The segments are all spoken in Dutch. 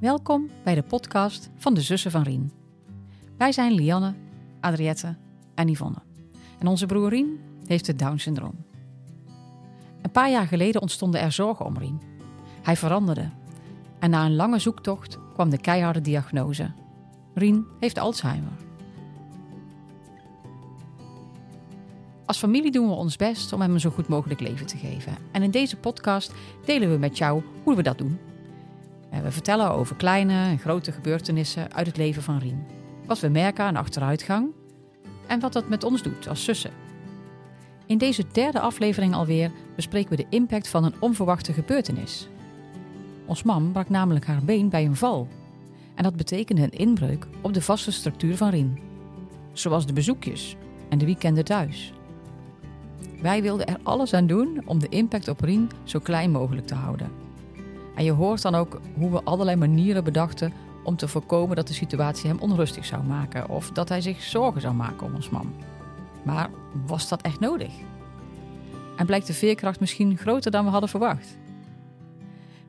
Welkom bij de podcast van de zussen van Rien. Wij zijn Lianne, Adriette en Yvonne. En onze broer Rien heeft het Down-syndroom. Een paar jaar geleden ontstonden er zorgen om Rien. Hij veranderde. En na een lange zoektocht kwam de keiharde diagnose. Rien heeft Alzheimer. Als familie doen we ons best om hem een zo goed mogelijk leven te geven. En in deze podcast delen we met jou hoe we dat doen. Eh, We vertellen over kleine en grote gebeurtenissen uit het leven van Rien. Wat we merken aan achteruitgang en wat dat met ons doet als zussen. In deze derde aflevering alweer bespreken we de impact van een onverwachte gebeurtenis. Ons mam brak namelijk haar been bij een val. En dat betekende een inbreuk op de vaste structuur van Rien. Zoals de bezoekjes en de weekenden thuis. Wij wilden er alles aan doen om de impact op Rien zo klein mogelijk te houden. En je hoort dan ook hoe we allerlei manieren bedachten om te voorkomen dat de situatie hem onrustig zou maken of dat hij zich zorgen zou maken om ons man. Maar was dat echt nodig? En blijkt de veerkracht misschien groter dan we hadden verwacht?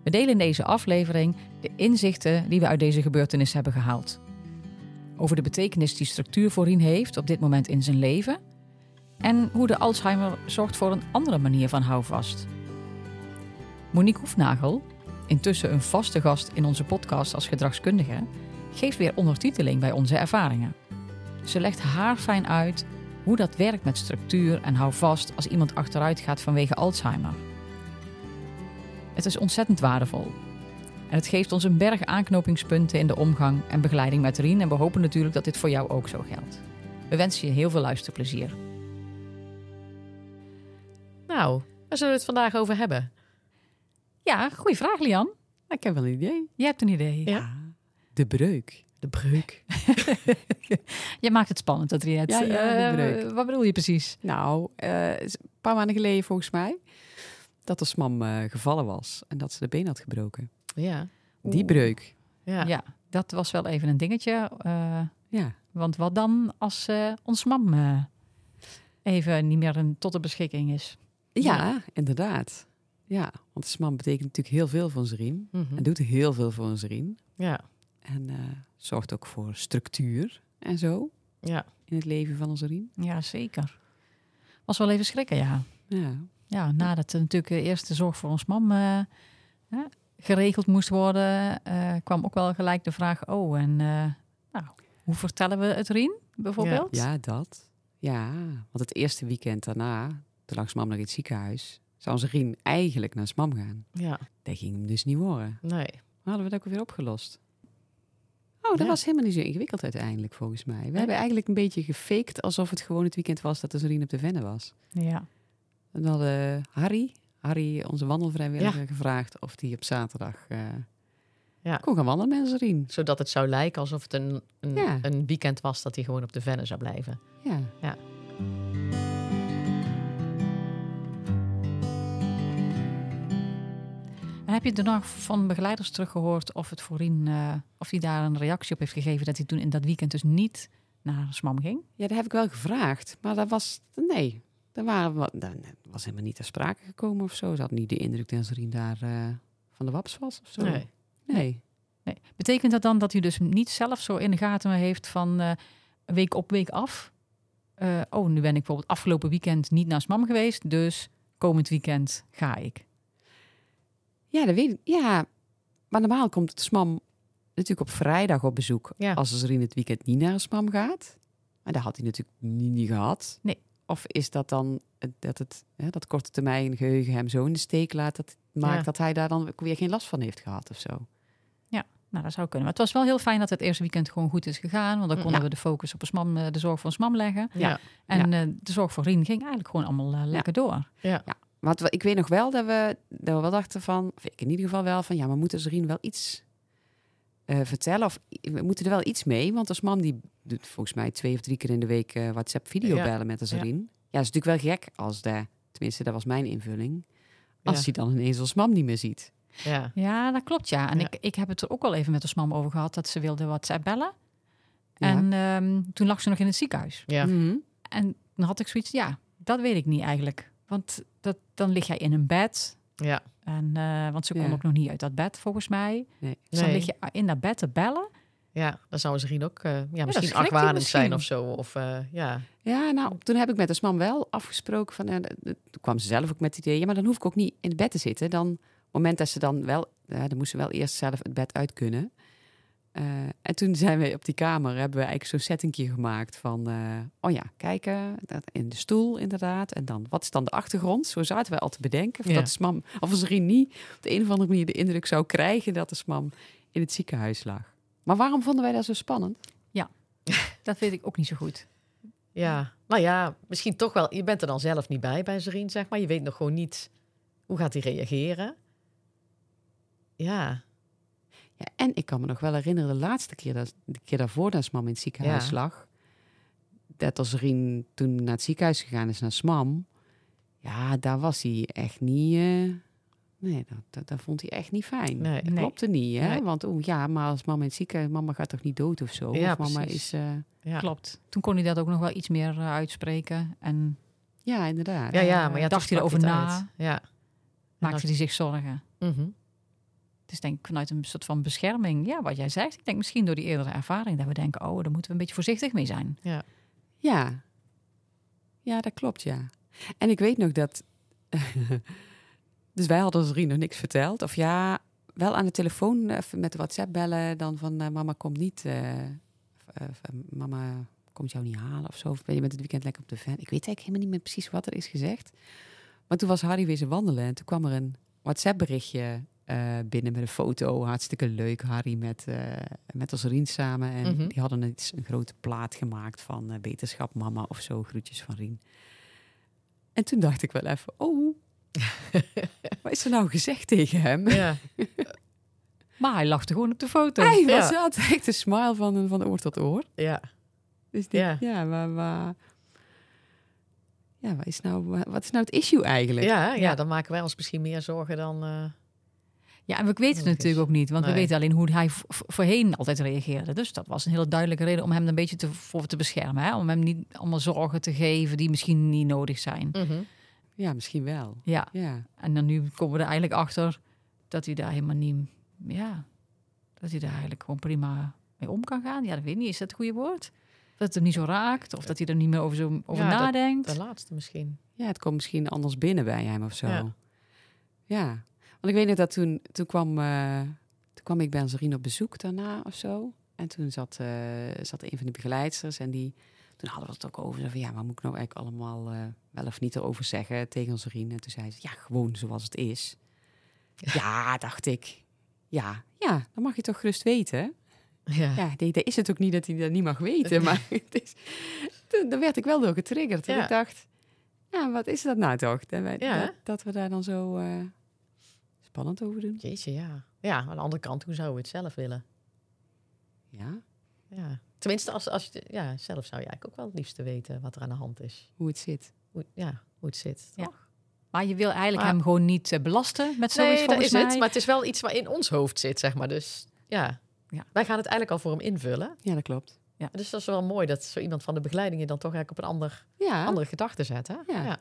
We delen in deze aflevering de inzichten die we uit deze gebeurtenis hebben gehaald. Over de betekenis die structuur voor heeft op dit moment in zijn leven en hoe de Alzheimer zorgt voor een andere manier van houvast. Monique Hoefnagel, intussen een vaste gast in onze podcast als gedragskundige, geeft weer ondertiteling bij onze ervaringen. Ze legt haarfijn uit hoe dat werkt met structuur en houvast als iemand achteruit gaat vanwege Alzheimer. Het is ontzettend waardevol. En het geeft ons een berg aanknopingspunten in de omgang en begeleiding met Rien. En we hopen natuurlijk dat dit voor jou ook zo geldt. We wensen je heel veel luisterplezier. Nou, waar zullen we het vandaag over hebben? Ja, goede vraag, Lian. Ik heb wel een idee. Je hebt een idee. Ja. De breuk. De breuk. Je maakt het spannend, Adriette. Ja, ja, de Eh, breuk. wat bedoel je precies? Nou, eh, is een paar maanden geleden volgens mij dat de mam eh, gevallen was en dat ze de been had gebroken. Ja. Die Oeh. breuk. Ja. Ja. dat was wel even een dingetje. eh, Ja. want wat dan als eh, ons mam eh, even niet meer een, tot de beschikking is? Ja, inderdaad. Ja, want de mam betekent natuurlijk heel veel voor onze riem. Mhm. En doet heel veel voor onze riem. Ja. En eh, zorgt ook voor structuur en zo Ja. in het leven van onze riem. Ja, zeker. Was wel even schrikken, ja. Ja. Ja, nadat er natuurlijk de eerste zorg voor ons mam eh, geregeld moest worden, eh, kwam ook wel gelijk de vraag: oh, en nou, hoe vertellen we het Rien bijvoorbeeld? ja, dat. Ja, want het eerste weekend daarna, toen lag mam nog in het ziekenhuis, zou onze riem eigenlijk naar mam gaan. Ja. Dat ging hem dus niet worden. Nee. Maar hadden we dat ook weer opgelost? Oh, dat Ja. was helemaal niet zo ingewikkeld uiteindelijk, volgens mij. We hebben eigenlijk een beetje gefaked alsof het gewoon het weekend was dat de Zorien op de Venne was. Ja. En dan hadden Harry, Harry, onze wandelvrijwilliger, gevraagd of hij op zaterdag eh, Ja. kon gaan wandelen met Zorien. Zodat het zou lijken alsof het een, een, een weekend was dat hij gewoon op de Venne zou blijven. Ja. Ja. Heb je er nog van begeleiders teruggehoord of het voor Rien, eh, of hij daar een reactie op heeft gegeven dat hij toen in dat weekend dus niet naar Smam ging? ja, dat heb ik wel gevraagd. Maar dat was, nee, daar waren wat, dat was helemaal niet ter sprake gekomen of zo. Ze had niet de indruk dat Zorien daar eh, van de waps was of zo. Nee. nee. Nee. Betekent dat dan dat u dus niet zelf zo in de gaten heeft van eh, week op week af? Eh, oh, nu ben ik bijvoorbeeld afgelopen weekend niet naar Smam geweest, dus komend weekend ga ik. Ja, dat weet ik. Ja, maar normaal komt het SMAM natuurlijk op vrijdag op bezoek. Ja. Als er in het weekend niet naar een SMAM gaat. Maar dat had hij natuurlijk niet, niet gehad. Nee. Of is dat dan dat het hè, dat korte termijn geheugen hem zo in de steek laat dat maakt Ja. dat hij daar dan weer geen last van heeft gehad of zo? Nou, dat zou kunnen. Maar het was wel heel fijn dat het eerste weekend gewoon goed is gegaan. Want dan Mm, konden ja. we de focus op SMAM, eh, de zorg voor SMAM leggen. Ja. En eh, de zorg voor Rien ging eigenlijk gewoon allemaal eh, lekker door. Ja. Want ik weet nog wel dat we, dat we wel dachten van, of ik in ieder geval wel van, ja, maar moeten Zorien wel iets eh, vertellen? Of i- we moeten er wel iets mee? Want als man die doet volgens mij twee of drie keer in de week eh, WhatsApp video Ja. bellen met de Zorien. Ja. is natuurlijk wel gek als de, tenminste dat was mijn invulling, als Ja. hij dan ineens als mam niet meer ziet. Ja. Ja, dat klopt, ja. En Ja. Ik, ik heb het er ook al even met de SMAM over gehad dat ze wilde WhatsApp bellen. Ja. En ehm, toen lag ze nog in het ziekenhuis. Ja. Mhm. En dan had ik zoiets, ja, dat weet ik niet eigenlijk. Want dat, dan lig jij in een bed. Ja. En, eh, want ze kon Ja. ook nog niet uit dat bed, volgens mij. Nee. Dus dan Nee. lig je in dat bed te bellen. Ja, dan zou misschien ook eh, ja, misschien hij argwanend zijn misschien. of zo. Of eh, ja. Ja, nou, toen heb ik met de man wel afgesproken van... eh, toen kwam ze zelf ook met het idee... ja, maar dan hoef ik ook niet in het bed te zitten. Dan, op het moment dat ze dan wel... ja, dan moest ze wel eerst zelf het bed uit kunnen. Eh, en toen zijn we op die kamer... hebben we eigenlijk zo'n settingje gemaakt van... eh, oh ja, kijken, dat, in de stoel inderdaad. En dan, wat is dan de achtergrond? Zo zaten we al te bedenken. Of Ja. dat smam, of als er niet op de een of andere manier de indruk zou krijgen... dat de smam in het ziekenhuis lag. Maar waarom vonden wij dat zo spannend? Dat weet ik ook niet zo goed. ja, nou ja, misschien toch wel. Je bent er dan zelf niet bij, bij Serien, zeg maar. Je weet nog gewoon niet hoe gaat hij reageren. Ja, Ja, en ik kan me nog wel herinneren, de laatste keer, dat, de keer daarvoor dat Smam in het ziekenhuis Ja. lag. Dat als Rien toen naar het ziekenhuis gegaan is, naar Smam. Ja, daar was hij echt niet... eh, nee, dat, dat, dat vond hij echt niet fijn. Nee. dat Nee. klopte niet, hè? Nee. Want oh, ja, maar als mama in het ziekenhuis... Mama gaat toch niet dood of zo? Ja, of mama precies. is... eh, ja. Klopt. Toen kon hij dat ook nog wel iets meer eh, uitspreken. En ja, inderdaad. Ja, ja, maar ja, Dacht hij erover het na? uit. Ja. maakte hij zich zorgen. Mhm. Het is denk ik vanuit een soort van bescherming. Ja, wat jij zegt. Ik denk misschien door die eerdere ervaring. Dat we denken, oh, daar moeten we een beetje voorzichtig mee zijn. Ja. Ja, dat klopt, ja. En ik weet nog dat... dus wij hadden Rien nog niks verteld. Of ja, wel aan de telefoon even met de WhatsApp bellen. Dan van, eh, mama komt niet... eh, eh, eh, mama komt jou niet halen of zo. Of ben je met het weekend lekker op de van? Ik weet eigenlijk helemaal niet meer precies wat er is gezegd. Maar toen was Harry weer zijn wandelen. En toen kwam er een WhatsApp berichtje eh, binnen met een foto. Hartstikke leuk, Harry met, eh met ons Rien samen. En Mhm. die hadden iets, een grote plaat gemaakt van eh, beterschap mama of zo. Groetjes van Rien. En toen dacht ik wel even, oh, wat is er nou gezegd tegen hem? ja. Maar hij lachte gewoon op de foto. Hij was Ja. had echt een smile van, van oor tot oor. ja. Dus die, Ja. ja, maar, maar, ja, wat is, nou, wat is nou het issue eigenlijk? Ja, ja, Ja. dan maken wij ons misschien meer zorgen dan... Ja, en we weten het natuurlijk ook niet. Want we weten alleen hoe hij voorheen altijd reageerde. Dus dat was een hele duidelijke reden om hem een beetje te, voor te beschermen. Hè? Om hem niet allemaal zorgen te geven die misschien niet nodig zijn. mhm. Ja, misschien wel. Ja, Ja, en dan nu komen we er eigenlijk achter dat hij daar helemaal niet... Ja, dat hij daar eigenlijk gewoon prima mee om kan gaan. Ja, dat weet ik niet. Is dat het goede woord? Dat het hem niet zo raakt? Of dat hij er niet meer over, zo, over Ja, dat- nadenkt? De laatste misschien. ja, het komt misschien anders binnen bij hem of zo. Ja, Ja. Want ik weet nog dat toen, toen, kwam, eh, toen kwam ik bij Anserine op bezoek daarna of zo. En toen zat, eh, zat een van de begeleidsters en die... Toen hadden we het ook over, van, ja, wat moet ik nou eigenlijk allemaal eh, wel of niet erover zeggen tegen Anserine? En toen zei ze, ja, gewoon zoals het is. Ja, dacht ik. Ja, ja, dan mag je toch gerust weten. Ja. Ja, nee, dat is het ook niet dat hij dat niet mag weten. Maar het is, toen, dan werd ik wel door getriggerd. En ik dacht, ja, wat is dat nou toch? Dat, wij, Ja, hè? dat, dat we daar dan zo spannend over doen. Jeetje, ja. Ja, aan de andere kant, hoe zouden we het zelf willen? Ja, Ja. Tenminste, als, als je, ja, zelf zou je eigenlijk ook wel het liefste weten wat er aan de hand is. hoe het zit. Hoe, ja, hoe het zit. Ja. toch? Maar je wil eigenlijk Maar- hem gewoon niet eh, belasten met zoiets Nee, dat is mij. het. Maar het is wel iets wat in ons hoofd zit, zeg maar. Dus ja. Ja. Wij gaan het eigenlijk al voor hem invullen. Ja, dat klopt. Dus dat is wel mooi dat zo iemand van de begeleiding je dan toch eigenlijk op een ander, Ja, andere gedachte zet. Hè? Ja. ja,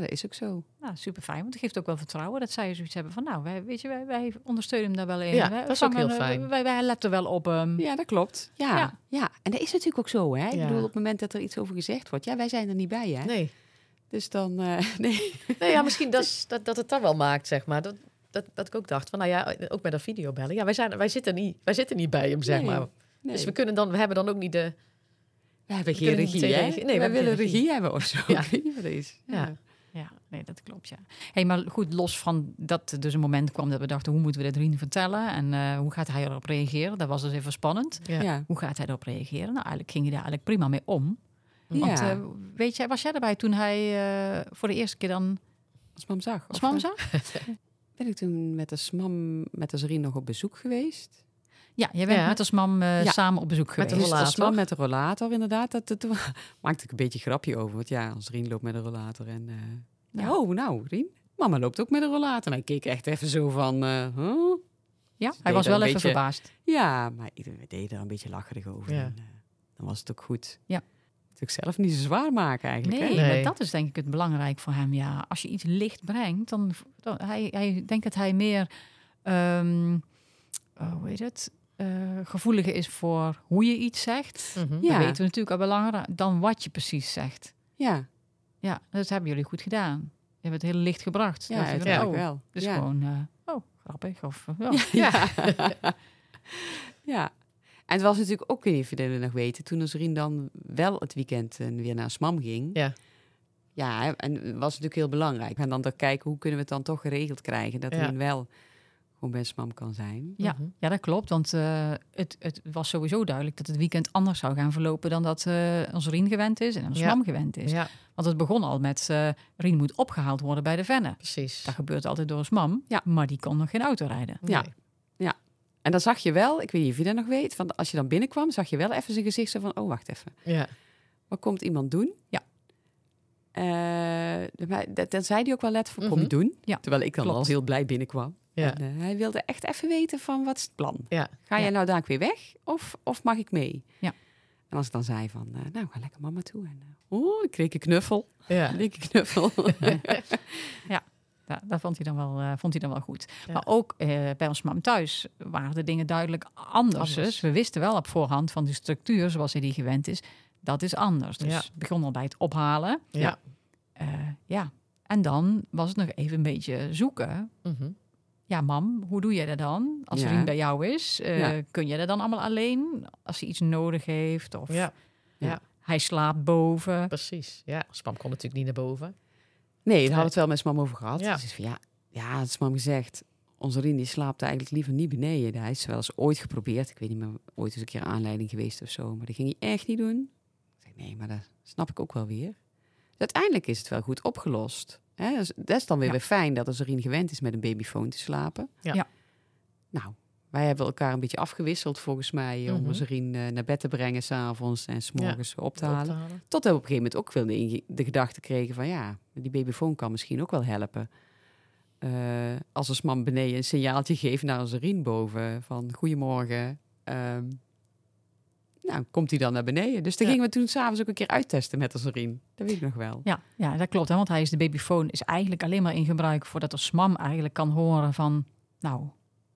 dat is ook zo. Nou, super fijn. Want het geeft ook wel vertrouwen dat zij zoiets hebben van, nou, wij, weet je, wij, wij ondersteunen hem daar wel in. Ja, Wij dat is ook heel eh, fijn. Wij, wij letten wel op hem. Ja, dat klopt. Ja, ja. Ja. en dat is natuurlijk ook zo, hè? Ik Ja. bedoel, op het moment dat er iets over gezegd wordt, ja, wij zijn er niet bij, hè? Nee. Dus dan, eh, nee. nee, ja, misschien dat, is- dat, dat het dat wel maakt, zeg maar. Dat, dat, dat ik ook dacht van, nou ja, ook met dat videobellen. Ja, wij, zijn, wij, zitten niet, wij zitten niet bij hem, zeg Nee, maar. nee. Dus we, kunnen dan, we hebben dan ook niet de... we hebben geen regie, hè? Nee, we wij willen regie. regie. hebben of zo. Ja. Ik weet niet wat dat is. Ja. Ja, nee, dat klopt, ja. Hey, maar goed, los van dat er dus een moment kwam dat we dachten, hoe moeten we dit Rien vertellen? En eh, hoe gaat hij erop reageren? Dat was dus even spannend. Ja. ja. Hoe gaat hij erop reageren? Nou, eigenlijk ging hij daar eigenlijk prima mee om. Want Ja. eh, weet jij, was jij erbij toen hij eh, voor de eerste keer dan Als mam zag. als Of, mam eh, zag? Ben ik toen met de smam, met de Zarien nog op bezoek geweest? Ja, jij bent Ja. met als mam eh, Ja. samen op bezoek Met geweest. de Dus rollator. als mam met de rollator, inderdaad. Dat, dat, maakte ik een beetje een grapje over. Want ja, als Rien loopt met een rollator en... eh, Ja. Oh, nou, Rien. Mama loopt ook met een rollator. En hij keek echt even zo van... eh, huh? Ja, hij was wel even beetje- verbaasd. Ja, maar iedereen deed er een beetje lacherig over. Ja. En, eh, dan was het ook goed. natuurlijk zelf niet zo zwaar maken eigenlijk. Nee, hè? Nee. maar dat is denk ik het belangrijk voor hem. Ja, als je iets licht brengt, dan, dan hij, hij denkt dat hij meer, ehm, oh, hoe heet het, eh, gevoeliger is voor hoe je iets zegt. Mhm. Ja. Dat weten we natuurlijk al belangrijk dan wat je precies zegt. Ja, Ja, dat hebben jullie goed gedaan. Je hebt het heel licht gebracht. ja uiteindelijk dacht, oh, wel. Ja. gewoon, eh, oh, grappig. Of, ja. Ja. ja. En het was natuurlijk ook, of je nog weten, toen Nazarien dan wel het weekend eh, weer naar Smam ging. Ja. Ja, en was natuurlijk heel belangrijk. En dan te kijken, hoe kunnen we het dan toch geregeld krijgen, dat Ja. hij wel bij Smam kan zijn. Ja, Mhm. ja, dat klopt. Want eh, het, het was sowieso duidelijk dat het weekend anders zou gaan verlopen dan dat eh onze Rien gewend is en onze Ja. mam gewend is. Ja, Want het begon al met eh Rien moet opgehaald worden bij de Venne. precies. Dat gebeurt altijd door ons mam, Ja. maar die kon nog geen auto rijden. Ja. Nee. En dan zag je wel, ik weet niet of je dat nog weet, van als je dan binnenkwam, zag je wel even zijn gezicht zo van, oh wacht even, Ja. wat komt iemand doen? Ja. Eh, maar dat, dat zei hij ook wel let voor, kom je Mhm. doen? Ja, Terwijl ik dan klopt. al heel blij binnenkwam. Ja. En, eh, hij wilde echt even weten van, wat is het plan? Ja. Ga jij Ja. nou daar weer weg of, of mag ik mee? Ja. En als ik dan zei van, eh, nou, ga lekker mama toe. En, eh, oh, ik kreeg een knuffel. Ja. Een dikke knuffel. Ja, dat vond hij dan wel, vond hij dan wel goed. Ja. Maar ook bij ons mam thuis waren de dingen duidelijk anders. Anders. Dus we wisten wel op voorhand van de structuur zoals hij die gewend is. Dat is anders. Dus Ja. het begon al bij het ophalen. Ja. Ja. En dan was het nog even een beetje zoeken. Mhm. Ja, mam, hoe doe je dat dan? Als Ja. Rien bij jou is, eh, Ja. kun je dat dan allemaal alleen? Als hij iets nodig heeft of Ja, hij slaapt boven. precies. Ja, Spam kon natuurlijk niet naar boven. Nee, daar hadden we het wel met zijn mam over gehad. Ja. Ja. Zei van, ja, ja, het is mam gezegd. Onze Rien die slaapt eigenlijk liever niet beneden. Hij is wel eens ooit geprobeerd. Ik weet niet meer, ooit is een keer aanleiding geweest of zo. Maar dat ging hij echt niet doen. Ik zeg, nee, maar dat snap ik ook wel weer. Dus uiteindelijk is het wel goed opgelost. Hè? Dus dat is dan weer, Ja. weer fijn dat onze Rien gewend is met een babyfoon te slapen. Ja. Ja. Nou, wij hebben elkaar een beetje afgewisseld volgens mij... om Mhm. onze Rien eh, naar bed te brengen s'avonds en s'morgens op te Op halen. Tot we op een gegeven moment ook wel de, gedachte kregen van ja, die babyfoon kan misschien ook wel helpen. Eh, als een man beneden een signaaltje geeft naar onze Rien boven van goedemorgen. ehm, nou, komt hij dan naar beneden. Dus dan Ja. gingen we toen s'avonds ook een keer uittesten met Rien. Dat weet ik nog wel. Ja, ja, dat klopt. Hè? Want hij is de babyfoon is eigenlijk alleen maar in gebruik voordat de mam eigenlijk kan horen van, nou,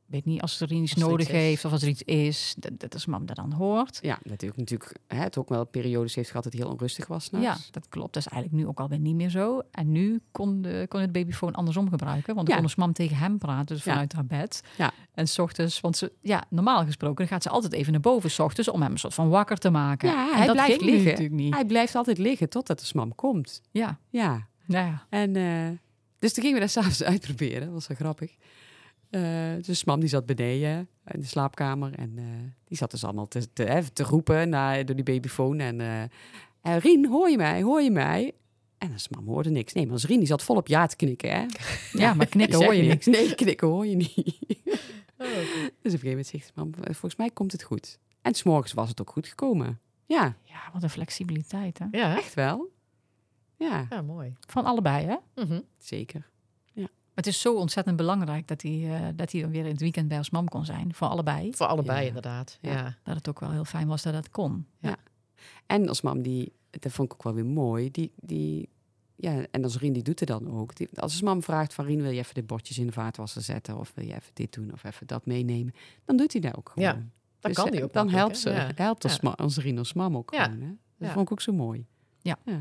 weet niet, als er iets Als er nodig iets is. heeft of als er iets is, dat, dat de mam dat dan hoort. Ja, natuurlijk, natuurlijk hè, het ook wel periodes heeft gehad dat hij heel onrustig was. Ja, dat klopt. Dat is eigenlijk nu ook alweer niet meer zo. En nu kon, de, kon het babyfoon andersom gebruiken. Want dan Ja. kon ons mam tegen hem praten, dus Ja. vanuit haar bed. Ja. En s ochtends, want ze, ja, normaal gesproken gaat ze altijd even naar boven s ochtends om hem een soort van wakker te maken. Ja, en hij dat blijft liggen. natuurlijk niet. Hij blijft altijd liggen totdat de smam komt. Ja, Ja, nou ja. En eh, dus toen gingen we dat s'avonds uitproberen. Dat was wel grappig. Eh dus mam die zat beneden in de slaapkamer. En eh, die zat dus allemaal te, te, hè, te roepen naar, door die babyfoon. En eh, eh, Rien, hoor je mij? Hoor je mij? En dus mam hoorde niks. Nee, maar als Rien die zat volop ja te knikken. Hè? ja, maar knikken hoor je niks. Nee, knikken hoor je niet. Oh, Dus op een gegeven moment zegt mam, eh, volgens mij komt het goed. En s'morgens was het ook goed gekomen. Ja, Ja, wat een flexibiliteit, hè? Ja, hè? echt wel. Ja, ja, mooi. Van allebei, hè? Mhm. zeker. Het is zo ontzettend belangrijk dat hij, eh, dat hij dan weer in het weekend bij ons mam kon zijn. Voor allebei. Voor allebei Ja. inderdaad. Ja. Ja. Dat het ook wel heel fijn was dat dat kon. En als mam, die, dat vond ik ook wel weer mooi, die, die ja, en als Rien die doet het dan ook. Die, als een mam vraagt van Rien, wil je even de bordjes in de vaartwasser zetten? Of wil je even dit doen of even dat meenemen? Dan doet hij dat ook gewoon. Ja, Dat Dus, kan eh, die ook Dan helpt ze? Ja. helpt als, Ja. als Rien als mam ook Ja. gewoon. Hè? Dat Ja. vond ik ook zo mooi.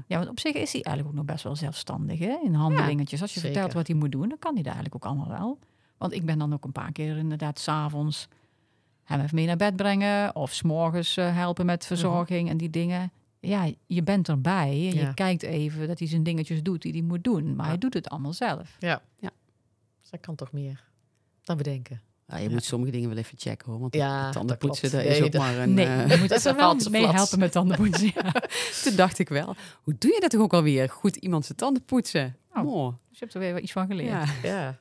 Ja, want op zich is hij eigenlijk ook nog best wel zelfstandig hè? in handelingetjes. Als je zeker. vertelt wat hij moet doen, dan kan hij dat eigenlijk ook allemaal wel. Want ik ben dan ook een paar keer inderdaad s'avonds hem even mee naar bed brengen. Of s'morgens eh helpen met verzorging en die dingen. Ja, je bent erbij en je Ja. kijkt even dat hij zijn dingetjes doet die hij moet doen. Maar Ja. hij doet het allemaal zelf. Ja. Ja. Dus dat kan toch meer dan bedenken. Ja, je Ja. moet sommige dingen wel even checken hoor. Want Ja, ja, tanden dat dat Nee, is ook dat- maar een... nee, eh, je moet even is wel mee helpen met tandenpoetsen. Ja. Toen dacht ik wel, hoe doe je dat toch ook alweer? Goed iemand zijn tanden poetsen. Oh. Mooi. Dus je hebt er weer iets van geleerd. Ja. Ja.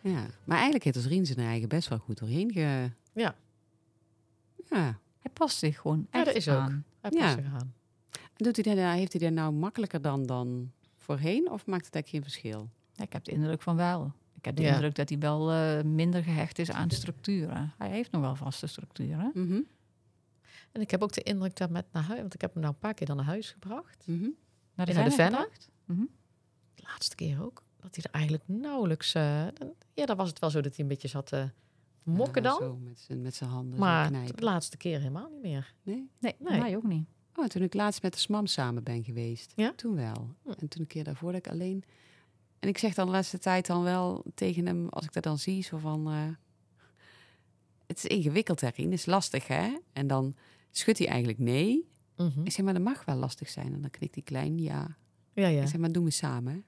ja. Maar eigenlijk heeft als Rien zijn eigen best wel goed doorheen ge... Ja. Ja. Hij past zich gewoon Ja, echt dat is ook. aan. Hij Ja. past zich aan. Doet hij nou- heeft hij dat nou makkelijker dan, dan voorheen? Of maakt het eigenlijk geen verschil? Ja, ik heb de indruk van wel. Ik heb de Ja. indruk dat hij wel eh, minder gehecht is aan structuren. Hij heeft nog wel vaste structuren. Mhm, En ik heb ook de indruk dat met naar huis, want ik heb hem nou een paar keer dan naar huis gebracht. mhm. Naar de, de Venne? Mhm. De laatste keer ook. Dat hij er eigenlijk nauwelijks... eh, ja, dan was het wel zo dat hij een beetje zat te mokken Ja, dan. Zo, met zijn met zijn handen zo maar knijpen. de laatste keer helemaal niet meer. Nee? Nee, Nee. mij ook niet. Oh, toen ik laatst met de SMAM samen ben geweest. Ja? Toen wel. Hm. En toen een keer daarvoor dat ik alleen... En ik zeg dan de laatste tijd dan wel tegen hem, als ik dat dan zie, zo van... eh, het is ingewikkeld daarin, het is lastig, hè? En dan schudt hij eigenlijk nee. Mhm. Ik zeg, maar dat mag wel lastig zijn. En dan knikt hij klein, ja. Ja, ja. Ik zeg, maar doen we samen.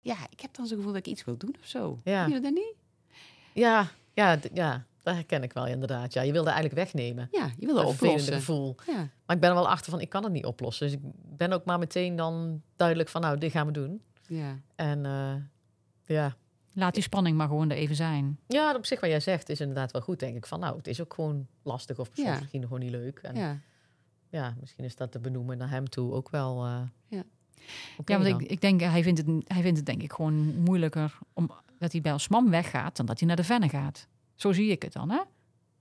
Ja, ik heb dan zo'n gevoel dat ik iets wil doen of zo. Ja. Je dat niet? Ja, ja, ja, dat herken ik wel inderdaad. Ja, je wilde eigenlijk wegnemen. Ja, je wil dat Dat vervelende oplossen. gevoel. Ja, Maar ik ben er wel achter van, ik kan het niet oplossen. Dus ik ben ook maar meteen dan duidelijk van, nou, dit gaan we doen. ja. En eh, ja. Laat die spanning maar gewoon er even zijn. ja, op zich wat jij zegt is inderdaad wel goed, denk ik. Van, nou, het is ook gewoon lastig of Ja. misschien gewoon niet leuk. En ja. ja. misschien is dat te benoemen naar hem toe ook wel... eh, Ja. oké Ja, want ik, ik denk, hij vindt, het, hij vindt het denk ik gewoon moeilijker om, dat hij bij ons mam weggaat dan dat hij naar de Venne gaat. Zo zie ik het dan, hè?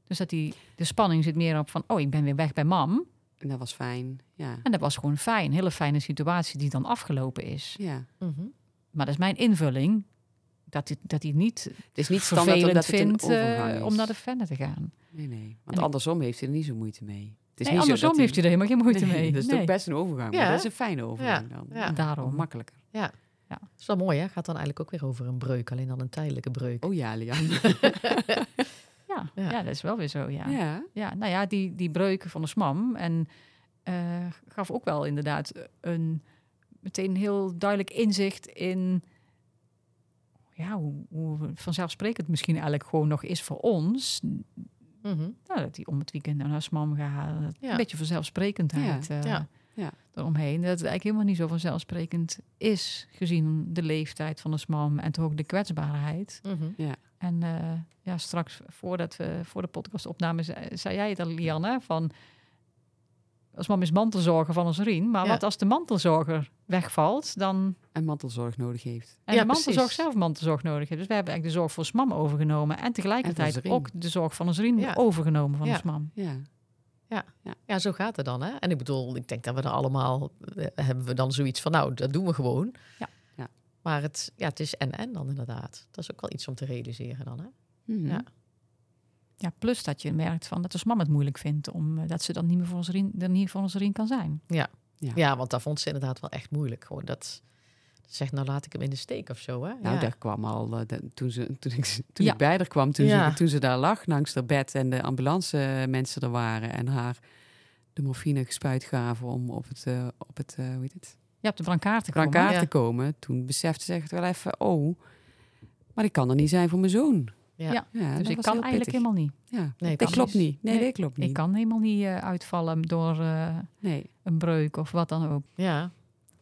Dus dat die, de spanning zit meer op van, oh, ik ben weer weg bij mam. En dat was fijn. Ja. En dat was gewoon fijn. Een hele fijne situatie die dan afgelopen is. ja. Mhm. Maar dat is mijn invulling. Dat hij, dat hij niet Het is niet standaard vervelend omdat het vindt overgang eh, om naar de Venne te gaan. Nee, nee. Want En- andersom heeft hij er niet zo moeite mee. Het is Nee, niet zo andersom dat heeft hij er helemaal geen moeite Nee, mee. Dat is Nee. ook best een overgang. Ja, maar dat is een fijne overgang dan. ja. Daarom. Makkelijker. Dat is wel mooi, hè? Gaat dan eigenlijk ook weer over een breuk. Alleen dan een tijdelijke breuk. Oh ja, Lian. Ja, Ja. ja. dat is wel weer zo, ja. ja. Ja, nou ja, die, die breuken van de SMAM. En eh, gaf ook wel inderdaad een meteen een heel duidelijk inzicht in ja, hoe, hoe vanzelfsprekend misschien eigenlijk gewoon nog is voor ons. Mhm. Nou, dat hij om het weekend naar SMAM gaat. Ja. Een beetje vanzelfsprekendheid Ja, eh, ja, ja. eromheen. Dat het eigenlijk helemaal niet zo vanzelfsprekend is, gezien de leeftijd van de SMAM en toch ook de kwetsbaarheid. Mhm. En eh, ja, straks voordat we voor de podcastopname zei, zei jij het al, Lianne, van als mam is mantelzorger van ons Rien, maar Ja. wat als de mantelzorger wegvalt, dan En mantelzorg nodig heeft. en Ja, de mantelzorg precies. zelf mantelzorg nodig heeft. Dus we hebben eigenlijk de zorg voor SMAM overgenomen en tegelijkertijd En ook de zorg van ons Rien Ja. overgenomen van Ja. de SMAM. Ja. Ja, zo gaat het dan. Hè? En ik bedoel, ik denk dat we er allemaal eh, hebben we dan zoiets van, nou, dat doen we gewoon. Ja. Ja. Maar het, ja, het is en en dan inderdaad. Dat is ook wel iets om te realiseren dan. Hè? Mhm. Ja. Ja, plus dat je merkt van dat de SMAM het moeilijk vindt om eh, dat ze dan niet meer voor ons Rien, er niet voor ons Rien kan zijn. Ja. Ja, want daar vond ze inderdaad wel echt moeilijk. Gewoon dat, dat zegt, nou laat ik hem in de steek of zo. Hè? Nou, ja. daar kwam al, eh, dat- toen, ze, toen, ik, toen Ja. ik bij haar kwam, toen, Ja. ze, toen ze daar lag langs haar bed en de ambulance eh, mensen er waren en haar de morfine gespuit gaven om op het, eh, op het eh, hoe heet het, Je hebt de brancard te komen. brancard Ja. te komen. Toen besefte ze echt wel even, oh, maar ik kan er niet zijn voor mijn zoon. Ja. Ja, Ja, Dus ik kan eigenlijk pittig. helemaal niet. Ja, Nee, dat klopt niet. Nee, Nee, dat klopt niet. Ik kan helemaal niet eh, uitvallen door eh, Nee. een breuk of wat dan ook. Ja.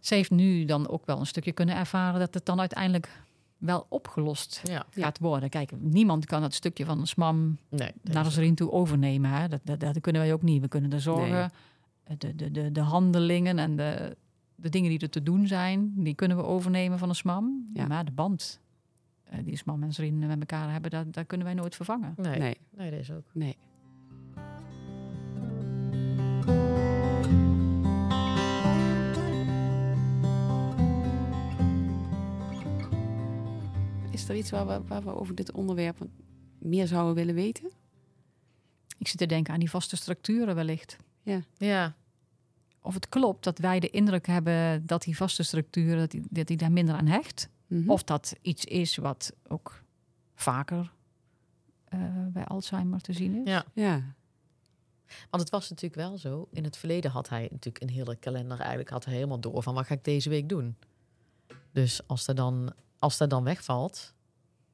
Ze heeft nu dan ook wel een stukje kunnen ervaren dat het dan uiteindelijk wel opgelost Ja. Gaat worden. Kijk, niemand kan dat stukje van een smam Nee. dat naar Rien toe overnemen. Hè? Dat, dat, dat kunnen wij ook niet. We kunnen de zorgen, de, de, de, de handelingen en de, de dingen die er te doen zijn, die kunnen we overnemen van een smam. Ja. Maar de band eh, die smam en Rien met elkaar hebben, dat, dat kunnen wij nooit vervangen. Nee. nee. Nee, dat is ook. nee. Is er iets waar we, waar we over dit onderwerp meer zouden willen weten? Ik zit te denken aan die vaste structuren wellicht. Ja. Of het klopt dat wij de indruk hebben dat die vaste structuren, dat die, dat die daar minder aan hecht. Mhm. Of dat iets is wat ook vaker eh, bij Alzheimer te zien is. Ja. Ja, Want het was natuurlijk wel zo. In het verleden had hij natuurlijk een hele kalender. Eigenlijk had hij helemaal door van wat ga ik deze week doen. Dus als er dan, als dat dan wegvalt,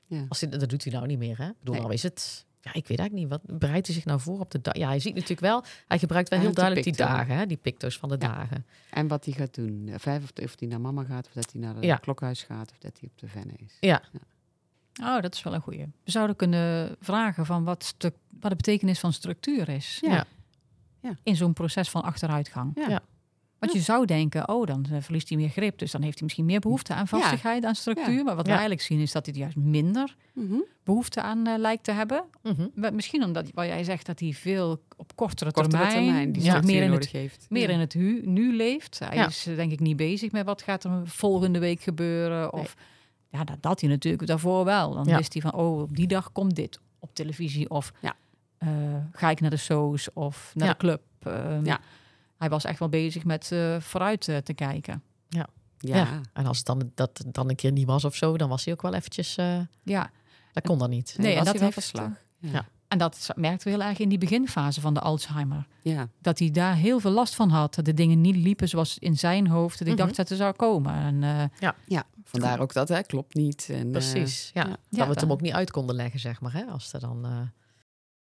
ja. als hij, dat doet hij nou niet meer. Hè? Ik bedoel, Nee. nou is het. Ja, ik weet eigenlijk niet. Wat bereidt hij zich nou voor op de dag? Ja, hij ziet natuurlijk wel. Hij gebruikt wel Hij heel die duidelijk die dagen, hè? die picto's van de Ja. dagen. En wat hij gaat doen. Vijf of, of hij naar mama gaat, of dat hij naar het Ja. klokhuis gaat, of dat hij op de venne is. Ja. Oh, dat is wel een goeie. We zouden kunnen vragen van wat, stuk, wat de betekenis van structuur is. Ja. Ja. In zo'n proces van achteruitgang. Ja. Want je zou denken, oh, dan eh, verliest hij meer grip. Dus dan heeft hij misschien meer behoefte aan vastigheid, aan structuur. Ja. Maar wat we Ja. eigenlijk zien is dat hij juist minder Mhm. behoefte aan eh, lijkt te hebben. Mhm. Misschien omdat, wat jij zegt, dat hij veel op kortere, Kortere termijn, termijn, die meer, in nodig het, heeft. meer in het hu, nu leeft. Hij is eh, denk ik niet bezig met wat gaat er volgende week gebeuren. Of, ja, dat, dat hij natuurlijk daarvoor wel. Dan wist hij van, oh, op die dag komt dit op televisie. Of Ja. ga ik naar de shows of naar de club. Ehm, Ja. Hij was echt wel bezig met eh, vooruit eh, te kijken. Ja. Ja. En als het dan, dat dan een keer niet was of zo, dan was hij ook wel eventjes... eh Ja, dat kon dan niet. Nee, en en dat heeft- verslag. Ja. Ja. en dat merkten we heel erg in die beginfase van de Alzheimer. Ja. Dat hij daar heel veel last van had. Dat de dingen niet liepen zoals in zijn hoofd. Dat hij Mhm. dacht dat er zou komen. En, eh, ja, vandaar ook dat, hè, klopt niet. En, eh, Precies, ja. ja. Dat Ja, we het hem ook niet uit konden leggen, zeg maar. Hè? Als er dan... eh,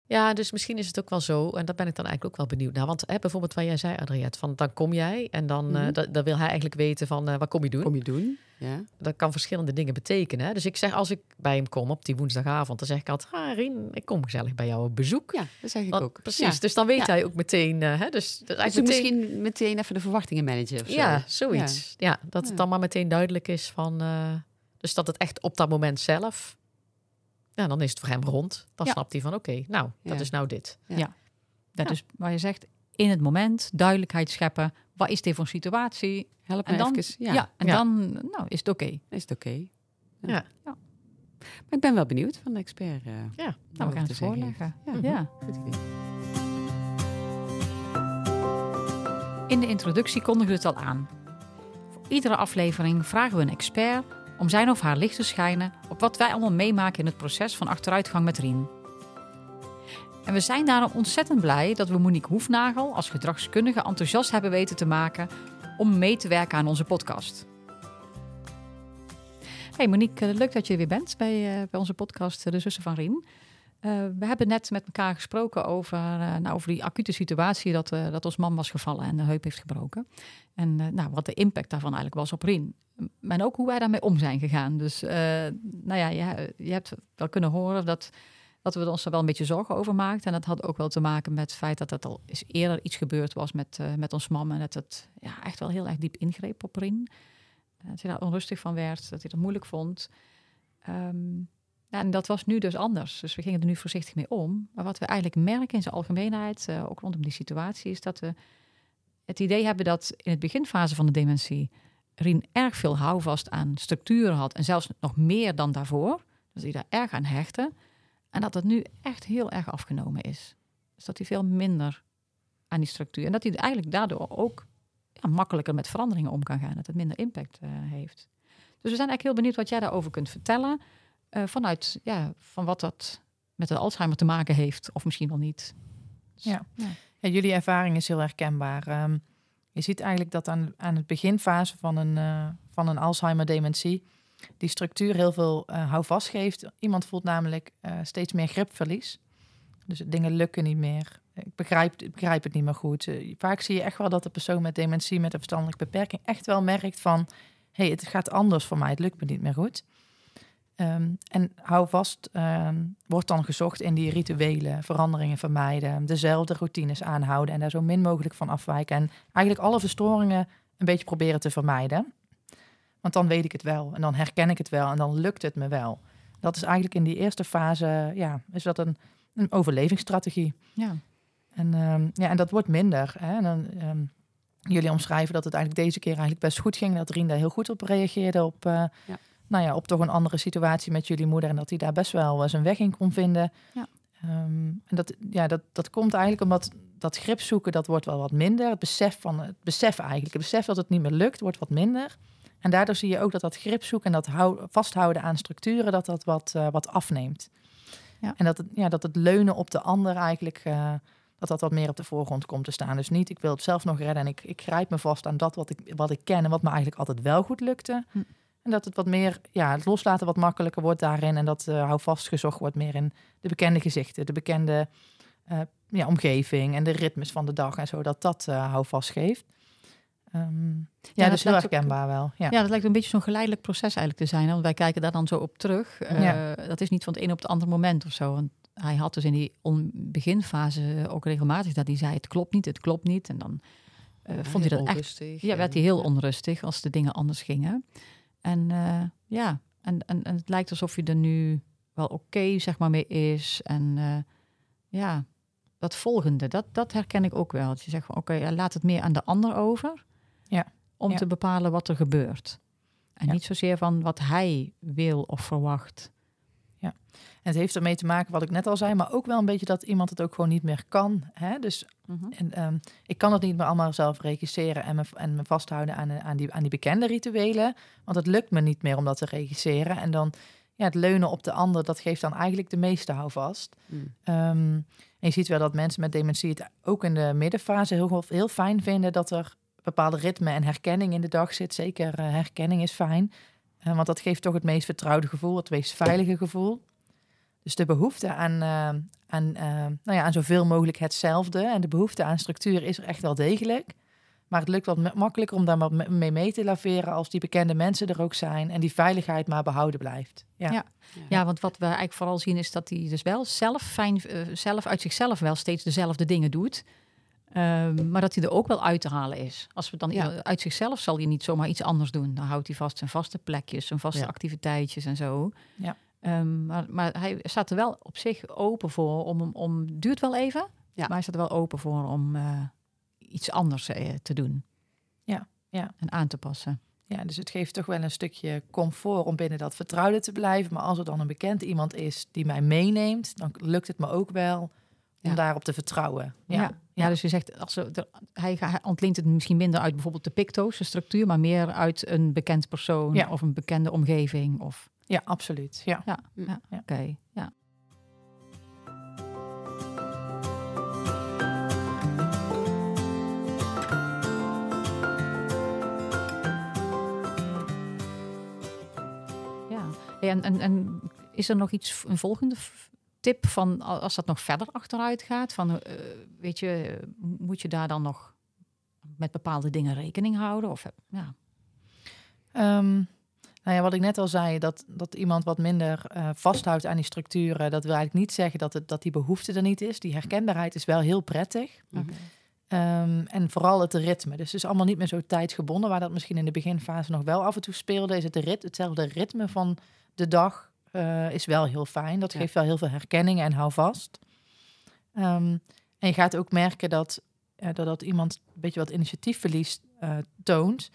Ja, dus misschien is het ook wel zo. En daar ben ik dan eigenlijk ook wel benieuwd naar. Want hè, bijvoorbeeld wat jij zei, Adriette, van dan kom jij en dan, eh, Mhm. da- dan wil hij eigenlijk weten van eh, wat kom je doen. kom je doen. Ja. Dat kan verschillende dingen betekenen. Hè? Dus ik zeg, als ik bij hem kom op die woensdagavond, dan zeg ik altijd, ah, Rien, ik kom gezellig bij jou op bezoek. ja, dat zeg ik Want- ook. Precies, Ja. dus dan weet Ja. hij ook meteen, eh, hè? dus, dus Dus meteen, misschien meteen even de verwachtingen managen of zo. ja, zoiets. Ja, dat Ja. het dan maar meteen duidelijk is van, dus dat het echt op dat moment zelf, ja, dan is het voor hem rond. Dan Ja. snapt hij van, oké, nou, dat is nou dit. dat Ja. is waar je zegt, in het moment duidelijkheid scheppen. Wat is dit voor een situatie? Help En me dan, even. ja. Ja, en Ja. dan nou, is het oké. is het oké. Ja. Ja. Ja. Maar ik ben wel benieuwd van de expert. eh, Ja. Nou, we gaan het voorleggen. heeft. Ja. Goed idee. In de introductie kondigen we het al aan. Voor iedere aflevering vragen we een expert om zijn of haar licht te schijnen op wat wij allemaal meemaken in het proces van achteruitgang met Rien. En we zijn daarom ontzettend blij dat we Monique Hoefnagel als gedragskundige enthousiast hebben weten te maken om mee te werken aan onze podcast. Hey Monique, eh, leuk dat je er weer bent bij, eh, bij onze podcast eh, De Zussen van Rien. Eh, we hebben net met elkaar gesproken over, eh, nou, over die acute situatie dat, eh, dat ons man was gevallen en de heup heeft gebroken. En nou, wat de impact daarvan eigenlijk was op Rien. En ook hoe wij daarmee om zijn gegaan. Dus nou ja, je, je hebt wel kunnen horen dat, dat we ons er wel een beetje zorgen over maakten. En dat had ook wel te maken met het feit dat er al eerder iets gebeurd was met, met ons man. En dat het ja, echt wel heel erg diep ingreep op Rien. Eh, Dat hij daar onrustig van werd, dat hij dat moeilijk vond. Ehm, en dat was nu dus anders. Dus we gingen er nu voorzichtig mee om. Maar wat we eigenlijk merken in zijn algemeenheid, eh, ook rondom die situatie, is dat we het idee hebben dat in het beginfase van de dementie Rien erg veel houvast aan structuren had. En zelfs nog meer dan daarvoor. Dus hij daar erg aan hechtte. En dat het nu echt heel erg afgenomen is. Dus dat hij veel minder aan die structuur. En dat hij eigenlijk daardoor ook ja, makkelijker met veranderingen om kan gaan. Dat het minder impact eh, heeft. Dus we zijn eigenlijk heel benieuwd wat jij daarover kunt vertellen. Eh, vanuit ja, van wat dat met de Alzheimer te maken heeft. Of misschien wel niet. Dus, Ja. Ja, jullie ervaring is heel herkenbaar. Ehm, je ziet eigenlijk dat aan, aan het beginfase van een, eh, van een Alzheimer-dementie die structuur heel veel eh houvast geeft. Iemand voelt namelijk steeds meer gripverlies. Dus dingen lukken niet meer. Ik begrijp, ik begrijp het niet meer goed. Vaak zie je echt wel dat de persoon met dementie, met een verstandelijke beperking, echt wel merkt van... hé, hey, het gaat anders voor mij, het lukt me niet meer goed. Ehm, en hou vast, ehm, wordt dan gezocht in die rituelen, veranderingen vermijden, dezelfde routines aanhouden en daar zo min mogelijk van afwijken. En eigenlijk alle verstoringen een beetje proberen te vermijden. Want dan weet ik het wel en dan herken ik het wel en dan lukt het me wel. Dat is eigenlijk in die eerste fase, ja, is dat een, een overlevingsstrategie. ja. En, ehm, ja, en dat wordt minder. Hè? En dan, jullie omschrijven dat het eigenlijk deze keer eigenlijk best goed ging. Dat Rien daar heel goed op reageerde. Op, eh, Ja. Nou ja, op toch een andere situatie met jullie moeder. En dat hij daar best wel zijn weg in kon vinden. Ja. Ehm, en dat, ja, dat, dat komt eigenlijk omdat dat grip zoeken, dat wordt wel wat minder. Het besef, van, het besef eigenlijk, het besef dat het niet meer lukt, wordt wat minder. En daardoor zie je ook dat dat grip zoeken en dat hou, vasthouden aan structuren, dat dat wat, eh, wat afneemt. Ja. En dat het, ja, dat het leunen op de ander eigenlijk, eh, dat dat wat meer op de voorgrond komt te staan. Dus niet, ik wil het zelf nog redden en ik, ik grijp me vast aan dat wat ik, wat ik ken en wat me eigenlijk altijd wel goed lukte. Hm. En dat het wat meer, ja, het loslaten wat makkelijker wordt daarin en dat uh, hou vastgezocht wordt meer in de bekende gezichten, de bekende uh, ja, omgeving en de ritmes van de dag en zo, dat dat uh, hou vast geeft. Um, ja, Ja, dus dat heel ook- herkenbaar wel. Ja. Ja, dat lijkt een beetje zo'n geleidelijk proces eigenlijk te zijn. hè, Want wij kijken daar dan zo op terug. Eh, Ja. Dat is niet van het een op het andere moment of zo. Want hij had dus in die on- beginfase ook regelmatig dat hij zei: het klopt niet, het klopt niet. En dan eh, vond hij dat echt onrustig. ja, werd hij heel onrustig als de dingen anders gingen. En eh, ja, en, en, en het lijkt alsof hij er nu wel oké zeg maar mee is. En eh, ja, dat volgende, dat, dat herken ik ook wel. Dat je zegt van oké, ja, laat het meer aan de ander over. Ja. Om Ja. te bepalen wat er gebeurt. En Ja. niet zozeer van wat hij wil of verwacht. En het heeft ermee te maken wat ik net al zei, maar ook wel een beetje dat iemand het ook gewoon niet meer kan. Hè? Dus en, ehm, ik kan het niet meer allemaal zelf regisseren en me, en me vasthouden aan, eh, aan, die, aan die bekende rituelen. Want het lukt me niet meer om dat te regisseren. En dan ja, het leunen op de ander, dat geeft dan eigenlijk de meeste houvast. Mm. Ehm, en je ziet wel dat mensen met dementie het ook in de middenfase heel, heel fijn vinden dat er bepaalde ritme en herkenning in de dag zit. Zeker eh, herkenning is fijn, want dat geeft toch het meest vertrouwde gevoel, het meest veilige gevoel. Dus de behoefte aan, eh, aan, eh, nou ja, aan zoveel mogelijk hetzelfde en de behoefte aan structuur is er echt wel degelijk. Maar het lukt wat ma- makkelijker om daar wat me- mee mee te laveren als die bekende mensen er ook zijn en die veiligheid maar behouden blijft. Ja, Ja. Ja, want wat we eigenlijk vooral zien is dat hij dus wel zelf fijn, eh, zelf uit zichzelf wel steeds dezelfde dingen doet. Ehm, maar dat hij er ook wel uit te halen is. Als we dan Ja. uit zichzelf zal hij niet zomaar iets anders doen. Dan houdt hij vast zijn vaste plekjes, zijn vaste Ja. activiteitjes en zo. Ja. Ehm, maar, maar hij staat er wel op zich open voor om, om, duurt wel even, maar hij staat er wel open voor om eh, iets anders eh, te doen. Ja, ja. En aan te passen. Ja, dus het geeft toch wel een stukje comfort om binnen dat vertrouwde te blijven. Maar als er dan een bekend iemand is die mij meeneemt, dan lukt het me ook wel om Ja. daarop te vertrouwen. Ja, Ja, ja. dus je zegt, als er, hij, hij ontleent het misschien minder uit bijvoorbeeld de picto's, de structuur, maar meer uit een bekend persoon Ja. of een bekende omgeving. Of, ja absoluut. Ja. ja, Mm. ja, Ja. oké. ja. Ja, en, en, en is er nog iets, een volgende tip van als dat nog verder achteruit gaat? Van, eh, weet je, moet je daar dan nog met bepaalde dingen rekening houden? Of, heb- ja. Ehm, nou ja, wat ik net al zei, dat, dat iemand wat minder eh, vasthoudt aan die structuren, dat wil eigenlijk niet zeggen dat, het, dat die behoefte er niet is. Die herkenbaarheid is wel heel prettig. Mhm. Ehm, en vooral het ritme. Dus het is allemaal niet meer zo tijdsgebonden. Waar dat misschien in de beginfase nog wel af en toe speelde, is het de rit, hetzelfde ritme van de dag eh, is wel heel fijn. Dat Ja. geeft wel heel veel herkenning en houvast. Ehm, en je gaat ook merken dat, eh, dat, dat iemand een beetje wat initiatiefverlies eh, toont.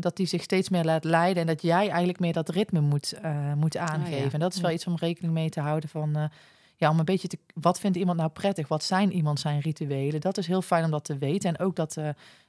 Dat die zich steeds meer laat leiden en dat jij eigenlijk meer dat ritme moet, moet aangeven. En dat is wel Ja. iets om rekening mee te houden van... ja, om een beetje te... Wat vindt iemand nou prettig? Wat zijn iemand zijn rituelen? Dat is heel fijn om dat te weten. En ook dat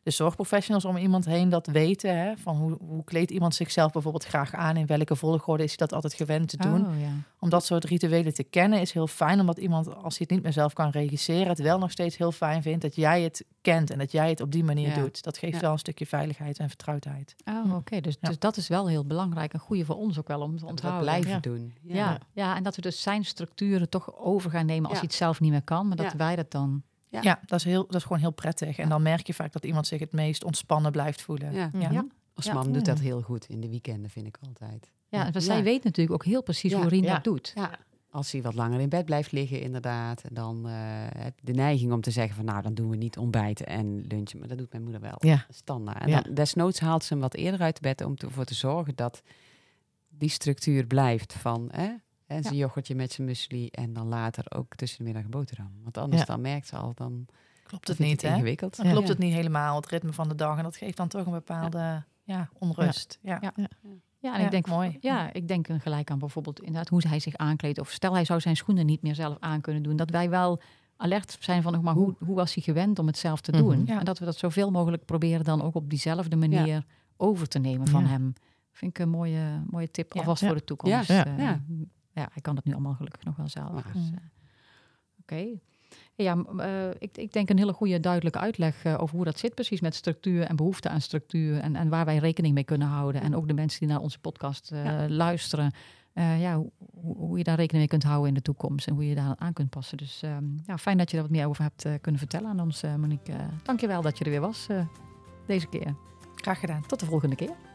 de zorgprofessionals om iemand heen dat weten. Hè? Van hoe, hoe kleedt iemand zichzelf bijvoorbeeld graag aan? In welke volgorde is hij dat altijd gewend te doen? Oh, ja. Om dat soort rituelen te kennen is heel fijn. Omdat iemand, als hij het niet meer zelf kan regisseren... het wel nog steeds heel fijn vindt dat jij het kent... en dat jij het op die manier Ja. doet. Dat geeft Ja. wel een stukje veiligheid en vertrouwdheid. Oh, oké. Dus, Ja. dus dat is wel heel belangrijk. Een goede voor ons ook wel om te we dat onthouden. blijven Ja. doen. Ja. Ja. en dat we dus zijn structuren toch over gaan nemen als Ja. hij het zelf niet meer kan. Maar dat Ja. wij dat dan... Ja. Ja, dat, is heel, dat is gewoon heel prettig. En dan merk je vaak dat iemand zich het meest ontspannen blijft voelen. Ja. Ja. Ja. Als Ja. man doet dat heel goed in de weekenden, vind ik altijd. Ja, want Ja. zij weet natuurlijk ook heel precies Ja. hoe Rien Ja. dat doet. Ja, als hij wat langer in bed blijft liggen, inderdaad. En dan eh, heb je de neiging om te zeggen van nou, dan doen we niet ontbijten en lunchen. Maar dat doet mijn moeder wel. Ja. Standaard. En Ja. dan, desnoods haalt ze hem wat eerder uit bed om ervoor te zorgen dat die structuur blijft van hè, en zijn yoghurtje met zijn muesli en dan later ook tussen de middag boterham. Want anders Ja. dan merkt ze al, dan Klopt het niet, het hè? ingewikkeld. Dan Ja. klopt het niet helemaal, het ritme van de dag. En dat geeft dan toch een bepaalde ja. onrust. Ja. Ja. Ja, en Ja, ik denk mooi. Ja, ik denk een gelijk aan bijvoorbeeld inderdaad hoe hij zich aankleedt. Of stel hij zou zijn schoenen niet meer zelf aan kunnen doen. Dat wij wel alert zijn van, maar hoe, hoe was hij gewend om het zelf te Mhm. doen? Ja. En dat we dat zoveel mogelijk proberen dan ook op diezelfde manier over te nemen van Ja. hem. Vind ik een mooie, mooie tip, Ja. alvast Ja. voor de toekomst. Ja. Eh, Ja. hij kan het nu allemaal gelukkig nog wel zelf. Ja. Dus, eh, Oké. Ja, eh, ik, ik denk een hele goede duidelijke uitleg eh, over hoe dat zit precies met structuur en behoefte aan structuur en, en waar wij rekening mee kunnen houden. En ook de mensen die naar onze podcast Ja. luisteren, ja, hoe, hoe je daar rekening mee kunt houden in de toekomst en hoe je daar aan kunt passen. Dus ehm, ja, fijn dat je daar wat meer over hebt kunnen vertellen aan ons, eh Monique. Uh, dankjewel dat je er weer was deze keer. Graag gedaan. Tot de volgende keer.